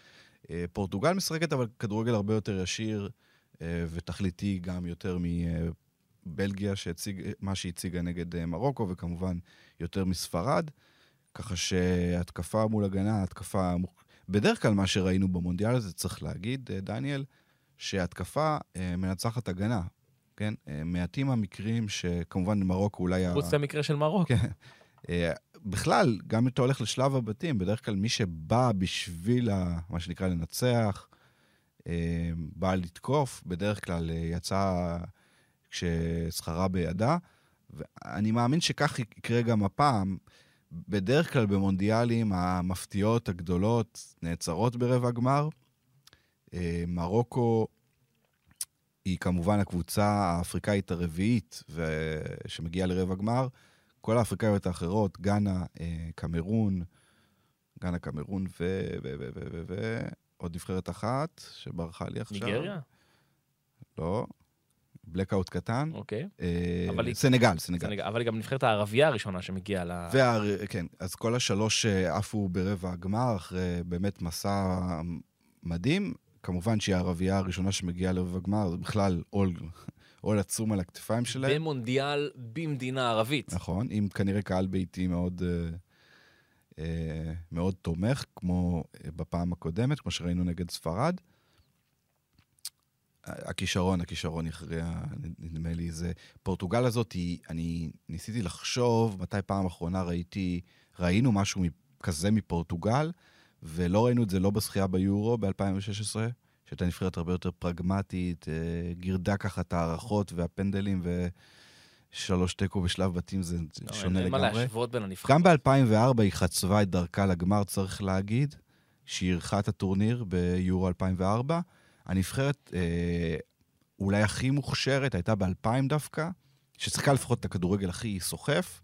אה, פורטוגל משחקת אבל כדורגל הרבה יותר ישיר ותכליתי גם יותר מבלגיה, שהציג, מה שהציגה נגד מרוקו, וכמובן יותר מספרד. ככה שהתקפה מול הגנה, התקפה... בדרך כלל מה שראינו במונדיאל הזה, צריך להגיד, דניאל, שהתקפה מנצחת הגנה. כן? מעטים המקרים שכמובן מרוקו אולי... חוץ מהמקרה של מרוקו. כן. בכלל, גם אם אתה הולך לשלב הבתים, בדרך כלל מי שבא בשביל, מה שנקרא, לנצח, אה, בא לתקוף, בדרך כלל אה, יצא כששכרה בידה. ואני מאמין שכך יקרה גם הפעם. בדרך כלל במונדיאלים המפתיעות הגדולות נעצרות ברבע גמר. אה, מרוקו היא כמובן הקבוצה האפריקאית הרביעית שמגיעה לרבע גמר. כל האפריקאיות האחרות, גאנה, אה, קמרון, גאנה, קמרון ו... ו... ו... ו... ו... ו... עוד נבחרת אחת שברחה לי עכשיו. ניגריה? לא. בלקאוט קטן. אוקיי. אה, אבל סנגל, סנגל. סנגל. אבל היא גם נבחרת הערבייה הראשונה שמגיעה ל... וה... כן, אז כל השלוש אה, עפו ברבע הגמר, אחרי באמת מסע מדהים. כמובן שהיא הערבייה הראשונה שמגיעה לרבע הגמר, זה בכלל עול עול עצום על הכתפיים שלהם. במונדיאל במדינה ערבית. נכון, עם כנראה קהל ביתי מאוד, אה, מאוד תומך, כמו בפעם הקודמת, כמו שראינו נגד ספרד. הכישרון, הכישרון יכריע, נדמה לי, זה... פורטוגל הזאת, היא, אני ניסיתי לחשוב מתי פעם אחרונה ראיתי, ראינו משהו כזה מפורטוגל, ולא ראינו את זה לא בזכייה ביורו ב-2016, שהייתה נבחרת הרבה יותר פרגמטית, אה, גירדה ככה את ההערכות והפנדלים, ושלוש תיקו בשלב בתים זה לא, שונה לגמרי. אין מה להשוות בין הנבחרות. גם ב-2004 היא חצבה את דרכה לגמר, צריך להגיד, שהיא אירחה את הטורניר ביורו 2004. הנבחרת אה, אולי הכי מוכשרת הייתה ב-2000 דווקא, ששיחקה לפחות את הכדורגל הכי סוחף,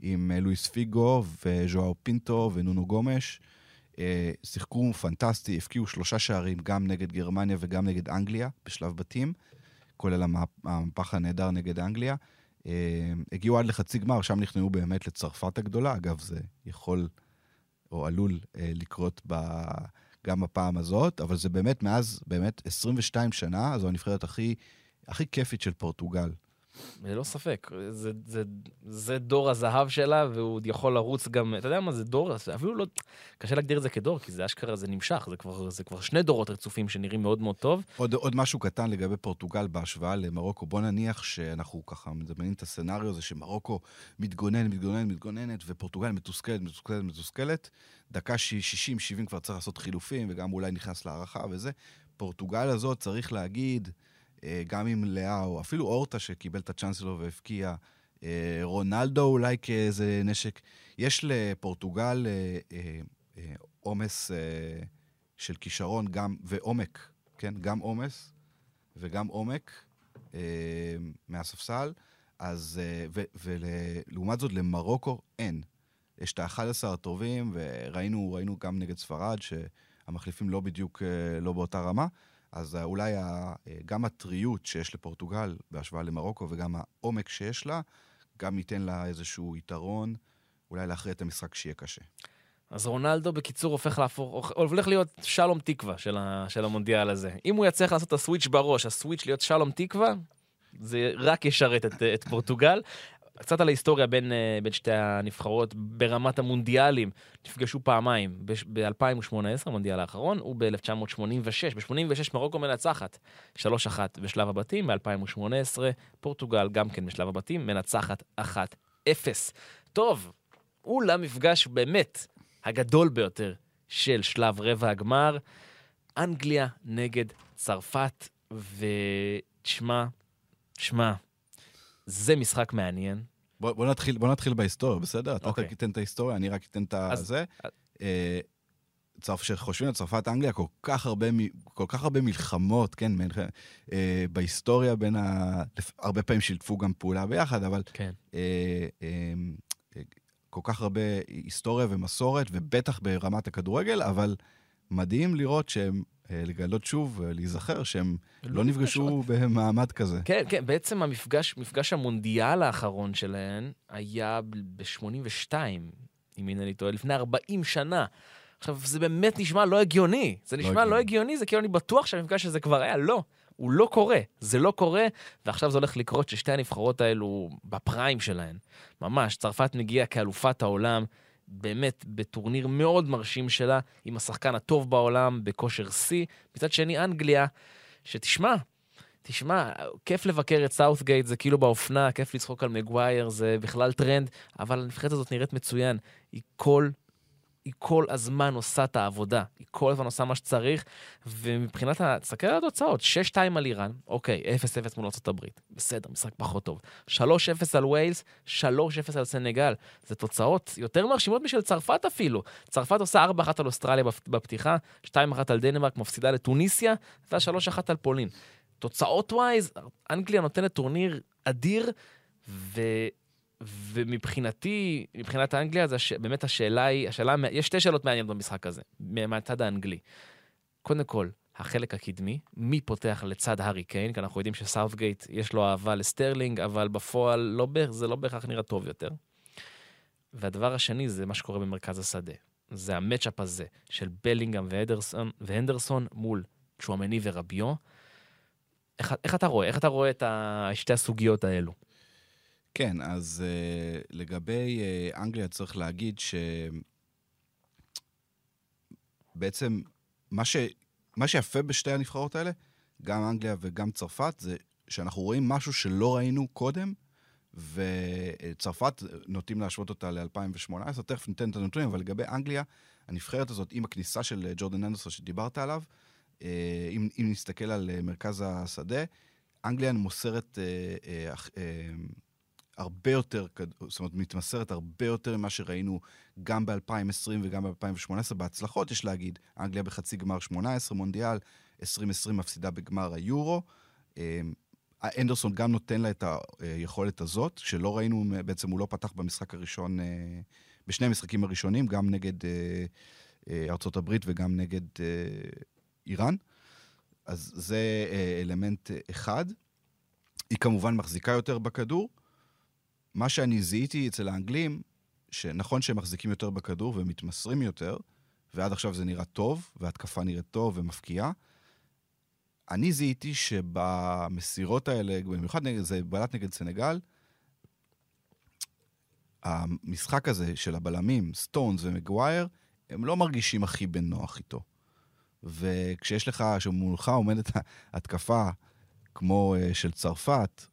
עם אה, לואיס פיגו וז'ואר פינטו ונונו גומש. אה, שיחקו פנטסטי, הפקיעו שלושה שערים גם נגד גרמניה וגם נגד אנגליה בשלב בתים, כולל המהפך הנהדר נגד אנגליה. אה, הגיעו עד לחצי גמר, שם נכנעו באמת לצרפת הגדולה. אגב, זה יכול או עלול אה, לקרות ב... גם בפעם הזאת, אבל זה באמת מאז, באמת 22 שנה, זו הנבחרת הכי, הכי כיפית של פורטוגל. ללא ספק, זה, זה, זה דור הזהב שלה, והוא עוד יכול לרוץ גם, אתה יודע מה זה דור, אפילו לא, קשה להגדיר את זה כדור, כי זה אשכרה, זה נמשך, זה כבר, זה כבר שני דורות רצופים שנראים מאוד מאוד טוב. עוד, עוד משהו קטן לגבי פורטוגל בהשוואה למרוקו, בוא נניח שאנחנו ככה מדמיינים את הסצנריו הזה שמרוקו מתגונן, מתגונן, מתגוננת, ופורטוגל מתוסכלת, מתוסכלת, מתוסכלת, דקה 60-70 כבר צריך לעשות חילופים, וגם אולי נכנס להערכה וזה. פורטוגל הזאת, צריך להגיד, גם עם לאהו, אפילו אורטה שקיבל את הצ'אנס שלו והפקיע, אה, רונלדו אולי כאיזה נשק. יש לפורטוגל אה, עומס של כישרון גם, ועומק, כן? גם עומס וגם עומק מהספסל. אז, ולעומת זאת, למרוקו אין. יש את ה-11 הטובים, וראינו גם נגד ספרד, שהמחליפים לא בדיוק, לא באותה רמה. אז אולי גם הטריות שיש לפורטוגל בהשוואה למרוקו וגם העומק שיש לה, גם ייתן לה איזשהו יתרון, אולי להכריע את המשחק שיהיה קשה. אז רונלדו בקיצור הופך להפוך, הולך להיות שלום תקווה של, ה, של המונדיאל הזה. אם הוא יצליח לעשות את הסוויץ' בראש, הסוויץ' להיות שלום תקווה, זה רק ישרת את, את פורטוגל. קצת על ההיסטוריה בין, אה, בין שתי הנבחרות ברמת המונדיאלים. נפגשו פעמיים, ב-2018, המונדיאל האחרון, וב-1986. ב-86 מרוקו מנצחת 3-1 בשלב הבתים, ב-2018 פורטוגל גם כן בשלב הבתים, מנצחת 1-0. טוב, הוא למפגש באמת הגדול ביותר של שלב רבע הגמר, אנגליה נגד צרפת, ותשמע, תשמע, זה משחק מעניין. בוא, בוא, נתחיל, בוא נתחיל בהיסטוריה, בסדר? אתה okay. אוקיי. תיתן את ההיסטוריה, אני רק אתן את זה. אה, כשחושבים על צרפת אנגליה, כל כך הרבה, כל כך הרבה מלחמות, כן, בין, אה, בהיסטוריה בין ה... הרבה פעמים שילטפו גם פעולה ביחד, אבל... כן. אה, אה, אה, כל כך הרבה היסטוריה ומסורת, ובטח ברמת הכדורגל, אבל מדהים לראות שהם אה, לגלות שוב, אה, להיזכר שהם לא לא נפגשו במעמד כזה. כן, כן, בעצם המפגש, מפגש המונדיאל האחרון שלהן היה ב-82, אם אינני טועה, לפני 40 שנה. עכשיו, זה באמת נשמע לא הגיוני. זה נשמע לא הגיוני. הגיוני, זה כאילו אני בטוח שהמפגש הזה כבר היה. לא, הוא לא קורה. זה לא קורה, ועכשיו זה הולך לקרות ששתי הנבחרות האלו בפריים שלהן. ממש, צרפת מגיעה כאלופת העולם, באמת בטורניר מאוד מרשים שלה, עם השחקן הטוב בעולם, בכושר שיא. מצד שני, אנגליה, שתשמע, תשמע, כיף לבקר את סאות'גייט, זה כאילו באופנה, כיף לצחוק על מגווייר, זה בכלל טרנד, אבל הנבחרת הזאת נראית מצוין. היא כל, היא כל הזמן עושה את העבודה, היא כל הזמן עושה מה שצריך, ומבחינת. תסתכל על התוצאות, 6-2 על איראן, אוקיי, 0-0 מול ארה"ב, בסדר, משחק פחות טוב. 3-0 על וויילס, 3-0 על סנגל. זה תוצאות יותר מרשימות משל צרפת אפילו. צרפת עושה 4-1 על אוסטרליה בפ- בפתיחה, 2-1 על דנמרק, מפסידה לטוניסיה, ו-3-1 על פולין. תוצאות wise, אנגליה נותנת טורניר אדיר, ו... ומבחינתי, מבחינת אנגליה, זה הש... באמת השאלה היא, השאלה, יש שתי שאלות מעניינות במשחק הזה, מה- מהצד האנגלי. קודם כל, החלק הקדמי, מי פותח לצד הארי קיין, כי אנחנו יודעים שסאות'גייט יש לו אהבה לסטרלינג, אבל בפועל לא, זה לא בהכרח נראה טוב יותר. והדבר השני זה מה שקורה במרכז השדה. זה המצ'אפ הזה של בלינגהם והנדרסון, והנדרסון מול צ'ואמני ורביו. איך, איך אתה רואה? איך אתה רואה את ה... שתי הסוגיות האלו? כן, אז uh, לגבי uh, אנגליה צריך להגיד שבעצם מה, ש... מה שיפה בשתי הנבחרות האלה, גם אנגליה וגם צרפת, זה שאנחנו רואים משהו שלא ראינו קודם, וצרפת, נוטים להשוות אותה ל-2018, תכף ניתן את הנתונים, אבל לגבי אנגליה, הנבחרת הזאת, עם הכניסה של ג'ורדן אנדרסון שדיברת עליו, אה, אם, אם נסתכל על אה, מרכז השדה, אנגליה מוסרת אה, אה, אה, הרבה יותר, זאת אומרת, מתמסרת הרבה יותר ממה שראינו גם ב-2020 וגם ב-2018, בהצלחות, יש להגיד. אנגליה בחצי גמר 18, מונדיאל, 2020 מפסידה בגמר היורו. אה, אנדרסון גם נותן לה את היכולת הזאת, שלא ראינו, בעצם הוא לא פתח במשחק הראשון, אה, בשני המשחקים הראשונים, גם נגד אה, אה, הברית וגם נגד איראן. אז זה אלמנט אחד. היא כמובן מחזיקה יותר בכדור. מה שאני זיהיתי אצל האנגלים, שנכון שהם מחזיקים יותר בכדור ומתמסרים יותר, ועד עכשיו זה נראה טוב, וההתקפה נראית טוב ומפקיעה. אני זיהיתי שבמסירות האלה, במיוחד נגד, זה בלט נגד סנגל, המשחק הזה של הבלמים, סטונס ומגווייר, הם לא מרגישים הכי בנוח איתו. וכשיש לך, שמולך עומדת התקפה כמו uh, של צרפת,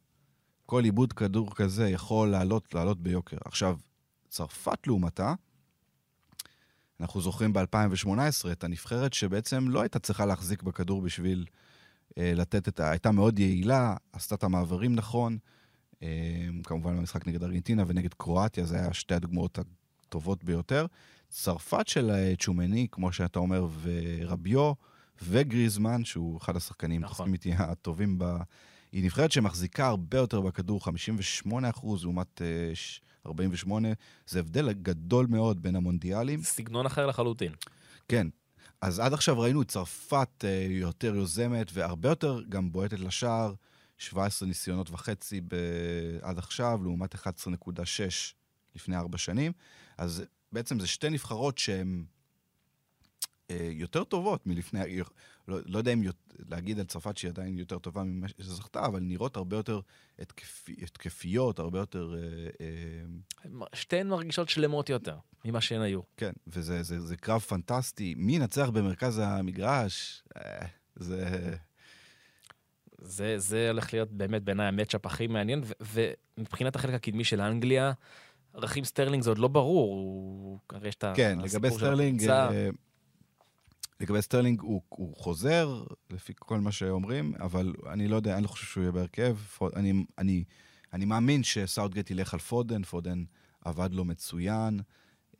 כל עיבוד כדור כזה יכול לעלות, לעלות ביוקר. עכשיו, צרפת לעומתה, אנחנו זוכרים ב-2018 את הנבחרת שבעצם לא הייתה צריכה להחזיק בכדור בשביל uh, לתת את ה... הייתה מאוד יעילה, עשתה את המעברים נכון. Uh, כמובן במשחק נגד ארגנטינה ונגד קרואטיה, זה היה שתי הדוגמאות הטובות ביותר. צרפת של uh, צ'ומני, כמו שאתה אומר, ורביו, וגריזמן, שהוא אחד השחקנים, נכון. תסכים איתי, הטובים ב... היא נבחרת שמחזיקה הרבה יותר בכדור, 58 אחוז לעומת אה, ש- 48, זה הבדל גדול מאוד בין המונדיאלים. סגנון אחר לחלוטין. כן. אז עד עכשיו ראינו את צרפת אה, יותר יוזמת והרבה יותר גם בועטת לשער, 17 ניסיונות וחצי ב... עד עכשיו, לעומת 11.6 לפני ארבע שנים. אז בעצם זה שתי נבחרות שהן אה, יותר טובות מלפני... לא, לא יודע אם להגיד על צרפת שהיא עדיין יותר טובה ממה שזכתה, אבל נראות הרבה יותר התקפי, התקפיות, הרבה יותר... אה, אה, שתיהן מרגישות שלמות יותר ממה שהן היו. כן, וזה זה, זה קרב פנטסטי. מי ינצח במרכז המגרש? אה, זה... זה, זה הולך להיות באמת בעיניי ה matchup הכי מעניין, ומבחינת החלק הקדמי של אנגליה, ראחים סטרלינג זה עוד לא ברור, הוא... הרי יש את כן, הסיפור לגבי של סטרלינג, הקבוצה. לגבי סטרלינג הוא, הוא חוזר, לפי כל מה שאומרים, אבל אני לא יודע, אני לא חושב שהוא יהיה בהרכב. פוד- אני, אני, אני מאמין שסאוטגייט ילך על פודן, פודן עבד לו מצוין.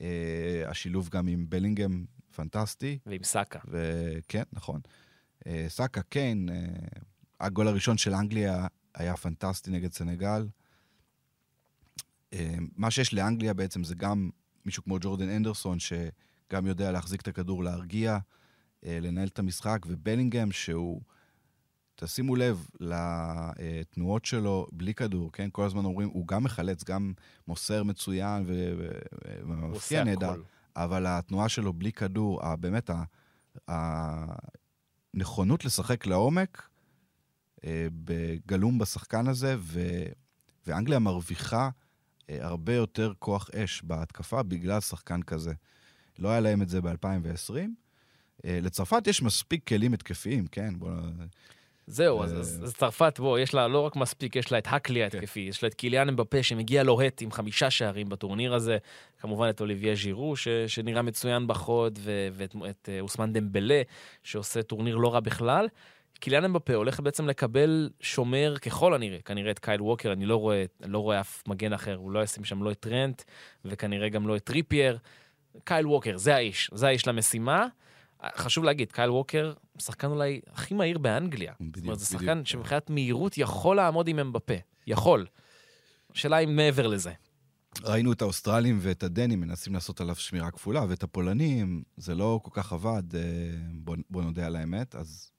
אה, השילוב גם עם בלינגהם פנטסטי. ועם סאקה. וכן, נכון. אה, סאקה, קיין, אה, הגול הראשון של אנגליה היה פנטסטי נגד סנגל. אה, מה שיש לאנגליה בעצם זה גם מישהו כמו ג'ורדן הנדרסון, שגם יודע להחזיק את הכדור, להרגיע. לנהל את המשחק, ובלינגהם שהוא, תשימו לב לתנועות שלו בלי כדור, כן? כל הזמן אומרים, הוא גם מחלץ, גם מוסר מצוין ומפקיע נהדר. אבל התנועה שלו בלי כדור, באמת, הנכונות לשחק לעומק, אה, גלום בשחקן הזה, ו- ואנגליה מרוויחה אה, הרבה יותר כוח אש בהתקפה בגלל שחקן כזה. לא היה להם את זה ב-2020. אה, לצרפת יש מספיק כלים התקפיים, כן? בוא... זהו, אז, אה, אז, אז צרפת, בוא, יש לה לא רק מספיק, יש לה את הכלי כן. ההתקפי, יש לה את קיליאן אמבפה שמגיע לוהט עם חמישה שערים בטורניר הזה, כמובן את אוליבייה ז'ירו, ש, שנראה מצוין בחוד, ו, ואת את, אה, אוסמן דמבלה, שעושה טורניר לא רע בכלל. קיליאן אמבפה הולך בעצם לקבל שומר ככל הנראה, כנראה את קייל ווקר, אני לא רואה, לא רואה אף מגן אחר, הוא לא ישים שם לא את טרנט, וכנראה גם לא את טריפייר. קייל ווקר, זה האיש, זה האיש למשימה. חשוב להגיד, קייל ווקר, שחקן אולי הכי מהיר באנגליה. בדיוק, זאת אומרת, זה בדיוק. שחקן שמבחינת מהירות יכול לעמוד עם אמבפה. יכול. השאלה אם מעבר לזה. ראינו את האוסטרלים ואת הדנים מנסים לעשות עליו שמירה כפולה, ואת הפולנים, זה לא כל כך עבד, אה, בוא, בוא נודה על האמת, אז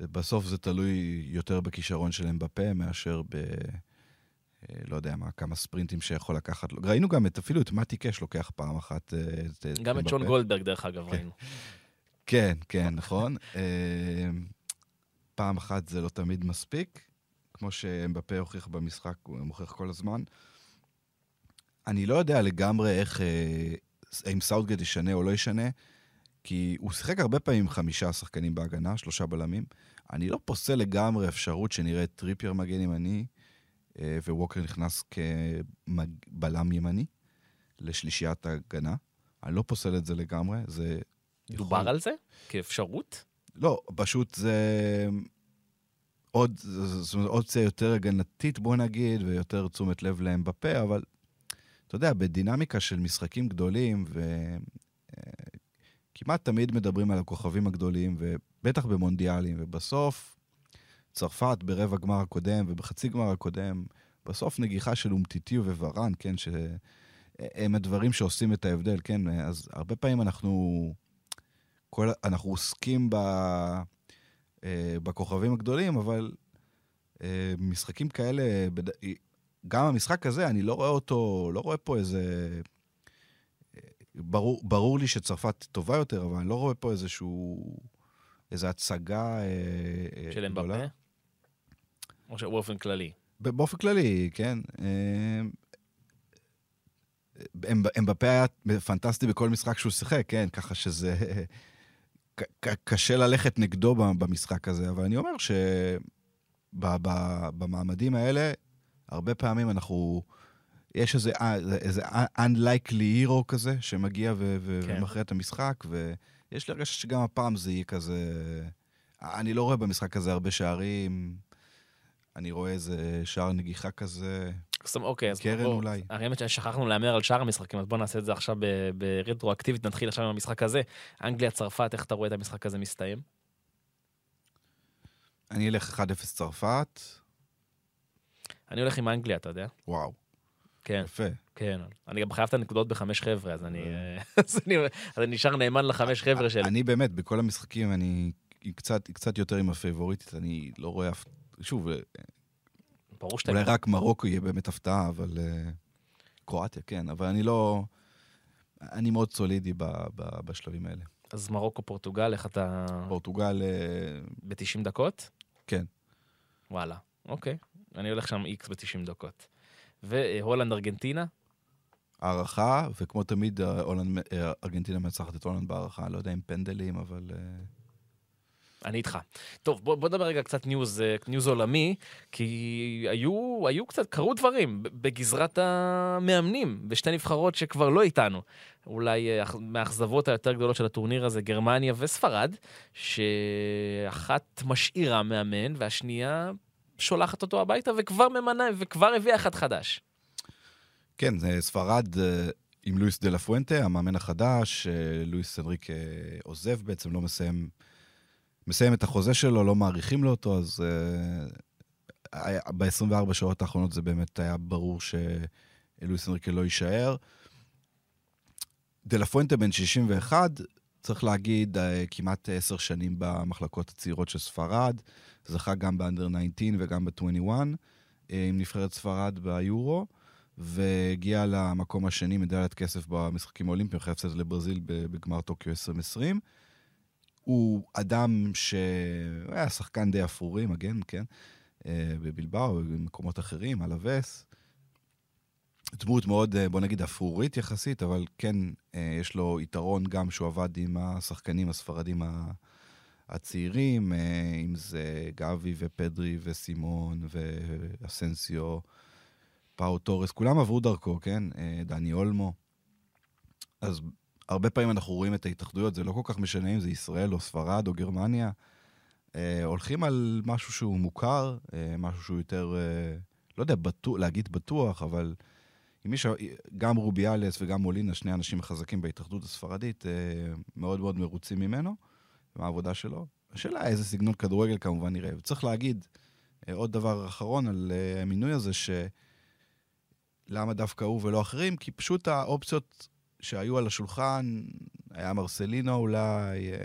בסוף זה תלוי יותר בכישרון של אמבפה מאשר ב... אה, לא יודע מה, כמה ספרינטים שיכול לקחת לו. ראינו גם את, אפילו את מתי קאש לוקח פעם אחת אה, את, את גם את אמבפה. שון גולדברג, דרך אגב, כן. ראינו. כן, כן, נכון. אה, פעם אחת זה לא תמיד מספיק, כמו שאמבפה הוכיח במשחק, הוא מוכיח כל הזמן. אני לא יודע לגמרי איך, אה, האם סאוטגט ישנה או לא ישנה, כי הוא שיחק הרבה פעמים עם חמישה שחקנים בהגנה, שלושה בלמים. אני לא פוסל לגמרי אפשרות שנראה את טריפייר מגן ימני, אה, וווקר נכנס כבלם ימני לשלישיית ההגנה. אני לא פוסל את זה לגמרי, זה... דובר על זה? כאפשרות? לא, פשוט זה עוד, זאת אומרת, אופציה יותר הגנתית, בוא נגיד, ויותר תשומת לב לאמבפה, אבל אתה יודע, בדינמיקה של משחקים גדולים, וכמעט תמיד מדברים על הכוכבים הגדולים, ובטח במונדיאלים, ובסוף, צרפת ברבע גמר הקודם ובחצי גמר הקודם, בסוף נגיחה של אומטיטיו וורן, כן, שהם הדברים שעושים את ההבדל, כן, אז הרבה פעמים אנחנו... כל, אנחנו עוסקים ב, אה, בכוכבים הגדולים, אבל אה, משחקים כאלה, בד... גם המשחק הזה, אני לא רואה אותו, לא רואה פה איזה... אה, ברור, ברור לי שצרפת טובה יותר, אבל אני לא רואה פה איזשהו... איזו הצגה... אה, של גדולה. אמבפה? או שבאופן כללי? באופן כללי, כן. אה, אמב- אמבפה היה פנטסטי בכל משחק שהוא שיחק, כן, ככה שזה... קשה ללכת נגדו במשחק הזה, אבל אני אומר שבמעמדים האלה, הרבה פעמים אנחנו... יש איזה, אה, איזה unlikely hero כזה, שמגיע ו- ו- כן. ומכריע את המשחק, ויש לי הרגשה שגם הפעם זה יהיה כזה... אני לא רואה במשחק הזה הרבה שערים, אני רואה איזה שער נגיחה כזה. אומרת, אוקיי, אז קרן בוא, אולי. האמת ששכחנו להמר על שאר המשחקים, אז בוא נעשה את זה עכשיו ברטרואקטיבית, נתחיל עכשיו עם המשחק הזה. אנגליה, צרפת, איך אתה רואה את המשחק הזה מסתיים? אני אלך 1-0 צרפת, אני הולך עם אנגליה, אתה יודע? וואו, כן, יפה. כן. אני גם חייב את הנקודות בחמש חבר'ה, אז אני אה, אז אני- אז אני נשאר נאמן לחמש חבר'ה שלי. אני באמת, בכל המשחקים, אני קצת, קצת יותר עם הפייבוריטית, אני לא רואה אף... שוב, ברור שאתה... אולי רק מרוקו יהיה באמת הפתעה, אבל... אה, קרואטיה, כן, אבל אני לא... אני מאוד סולידי ב, ב, בשלבים האלה. אז מרוקו, פורטוגל, איך אתה... פורטוגל, אה, ב-90 דקות? כן. וואלה, אוקיי. אני הולך שם איקס ב-90 דקות. והולנד, ארגנטינה? הארכה, וכמו תמיד, אה, הולנד, ארגנטינה מנצחת את הולנד בהארכה, לא יודע אם פנדלים, אבל... אה, אני איתך. טוב, בוא, בוא נדבר רגע קצת news, אה, news עולמי, כי היו, היו קצת, קרו דברים בגזרת המאמנים, בשתי נבחרות שכבר לא איתנו. אולי אה, אכ- מהאכזבות היותר גדולות של הטורניר הזה, גרמניה וספרד, שאחת משאירה מאמן והשנייה שולחת אותו הביתה וכבר ממנה, וכבר הביאה אחד חדש. כן, זה ספרד אה, עם לואיס דה לה פואנטה, המאמן החדש, אה, לואיס אנריק אה, עוזב בעצם, לא מסיים, מסיים את החוזה שלו, לא מאריכים לו אותו, אז אה, ב-24 שעות האחרונות זה באמת היה ברור שלואיס אנריקה לא יישאר. דה לה בן 61, צריך להגיד, אה, כמעט עשר שנים במחלקות הצעירות של ספרד, זכה גם באנדר 19 וגם ב-21 עם נבחרת ספרד ביורו, והגיע למקום השני, מדליית כסף במשחקים האולימפיים, אחרי הפסד לברזיל בגמר טוקיו 2020. הוא אדם שהיה שחקן די אפרורי, מגן, כן? אה, בבלבאו, ובמקומות אחרים, על הווס. דמות מאוד, אה, בוא נגיד, אפרורית יחסית, אבל כן, אה, יש לו יתרון גם שהוא עבד עם השחקנים הספרדים הצעירים, אם זה גבי ופדרי וסימון ואסנסיו, פאו טורס, כולם עברו דרכו, כן? דני אולמו. אז הרבה פעמים אנחנו רואים את ההתאחדויות, זה לא כל כך משנה אם זה ישראל או ספרד או גרמניה. אה, הולכים על משהו שהוא מוכר, אה, משהו שהוא יותר, אה, לא יודע בטוח, להגיד בטוח, אבל אם מישהו, גם רוביאלס וגם מולינה, שני אנשים חזקים בהתאחדות הספרדית, אה, מאוד מאוד מרוצים ממנו, מהעבודה שלו. השאלה איזה סגנון כדורגל כמובן נראה. וצריך להגיד, אה, עוד דבר אחרון על אה, המינוי הזה, ש... למה דווקא הוא ולא אחרים? כי פשוט האופציות שהיו על השולחן, היה מרסלינו אולי, אה,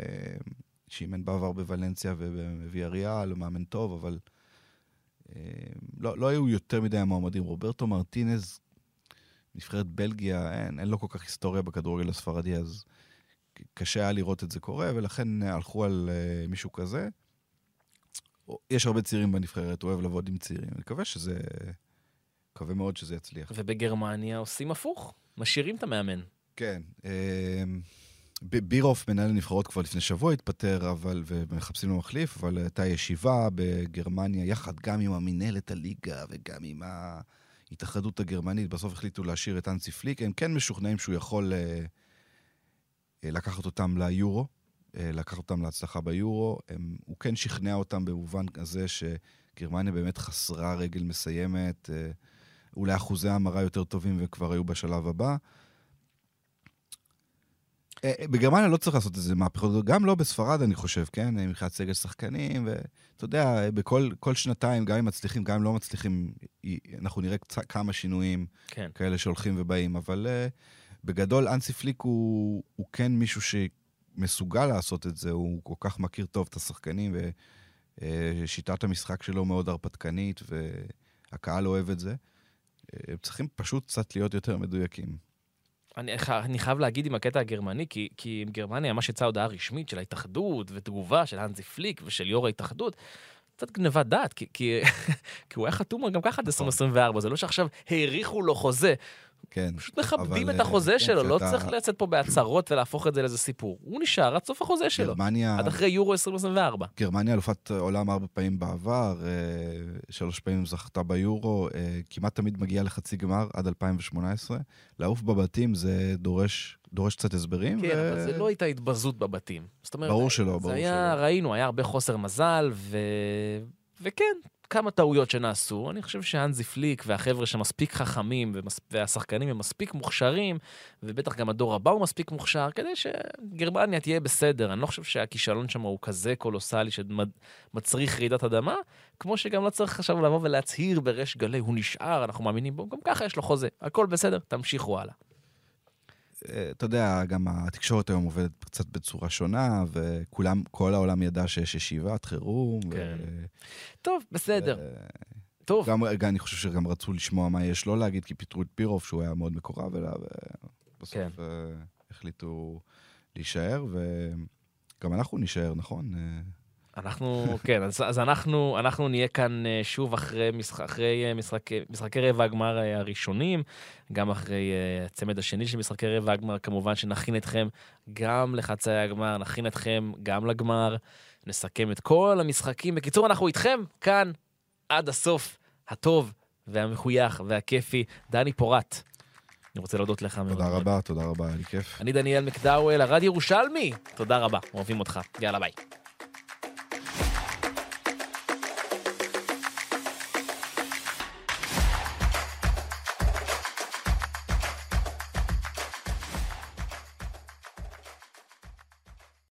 שאימן בעבר בוולנסיה ובוויאריאל, הוא מאמן טוב, אבל אה, לא, לא היו יותר מדי מועמדים. רוברטו מרטינז, נבחרת בלגיה, אין, אין לו כל כך היסטוריה בכדורגל הספרדי, אז קשה היה לראות את זה קורה, ולכן הלכו על מישהו כזה. יש הרבה צעירים בנבחרת, הוא אוהב לעבוד עם צעירים. אני מקווה שזה... מקווה מאוד שזה יצליח. ובגרמניה עושים הפוך, משאירים את המאמן. כן. אה, בירוף, מנהל הנבחרות, כבר לפני שבוע התפטר, אבל, ומחפשים לו מחליף, אבל הייתה ישיבה בגרמניה, יחד גם עם המינהלת הליגה וגם עם ההתאחדות הגרמנית, בסוף החליטו להשאיר את אנסי פליק. הם כן משוכנעים שהוא יכול אה, אה, לקחת אותם ליורו, לקחת אותם להצלחה ביורו. הם, הוא כן שכנע אותם במובן הזה שגרמניה באמת חסרה רגל מסיימת, אולי אחוזי המרה יותר טובים וכבר היו בשלב הבא. אה, אה, בגרמניה לא צריך לעשות איזה מהפכות, גם לא בספרד, אני חושב, כן? אה, מבחינת סגל שחקנים, ואתה יודע, בכל שנתיים, גם אם מצליחים, גם אם לא מצליחים, אנחנו נראה קצת, כמה שינויים כן. כאלה שהולכים ובאים, אבל uh, בגדול, אנסי פליק הוא, הוא כן מישהו שמסוגל לעשות את זה, הוא כל כך מכיר טוב את השחקנים, ושיטת uh, המשחק שלו מאוד הרפתקנית, והקהל אוהב את זה. הם צריכים פשוט קצת להיות יותר מדויקים. אני, אני חייב להגיד עם הקטע הגרמני, כי, כי עם גרמניה ממש יצאה הודעה רשמית של ההתאחדות ותגובה של אנזי פליק ושל יו"ר ההתאחדות. קצת גנבת דעת, כי, כי, כי הוא היה חתום גם ככה עד 2024, נכון. זה לא שעכשיו האריכו לו חוזה. כן. פשוט מכבדים את החוזה כן, שלו, לא צריך לצאת פה בהצהרות ולהפוך את זה לאיזה סיפור. הוא נשאר עד סוף החוזה שלו. גרמניה... עד אחרי יורו 2024. גרמניה אלופת עולם ארבע פעמים בעבר, אה, שלוש פעמים זכתה ביורו, אה, כמעט תמיד מגיעה לחצי גמר עד 2018. לעוף בבתים זה דורש דורש קצת הסברים. כן, ו... אבל זה לא הייתה התבזות בבתים. זאת אומרת, ברור שלא, ברור שלא. היה, ראינו, היה הרבה חוסר מזל, ו... וכן, כמה טעויות שנעשו. אני חושב שאנזי פליק והחבר'ה שמספיק חכמים ומס... והשחקנים הם מספיק מוכשרים, ובטח גם הדור הבא הוא מספיק מוכשר, כדי שגרמניה תהיה בסדר. אני לא חושב שהכישלון שם הוא כזה קולוסלי שמצריך רעידת אדמה, כמו שגם לא צריך עכשיו לבוא ולהצהיר בריש גלי, הוא נשאר, אנחנו מאמינים בו, גם ככה יש לו חוזה. הכל בסדר, תמשיכו הלאה. אתה יודע, גם התקשורת היום עובדת קצת בצורה שונה, וכולם, כל העולם ידע שיש ישיבת חירום. כן. ו... טוב, בסדר. ו... טוב. גם, גם, אני חושב שגם רצו לשמוע מה יש לו להגיד, כי פיטרו את פירוף, שהוא היה מאוד מקורב אליו, ובסוף כן. uh, החליטו להישאר, וגם אנחנו נישאר, נכון? אנחנו, כן, אז, אז אנחנו, אנחנו נהיה כאן אה, שוב אחרי, משחק, אחרי אה, משחק, משחקי רבע הגמר אה, הראשונים, גם אחרי הצמד השני של משחקי רבע הגמר, כמובן שנכין אתכם גם לחצי הגמר, נכין אתכם גם לגמר, נסכם את כל המשחקים. בקיצור, אנחנו איתכם כאן עד הסוף הטוב והמחוייך והכיפי. דני פורט. אני רוצה להודות לך מאוד. תודה רבה, תודה רבה, היה לי כיף. אני דניאל מקדאוול, הרדיו ירושלמי. תודה רבה, אוהבים אותך. יאללה ביי.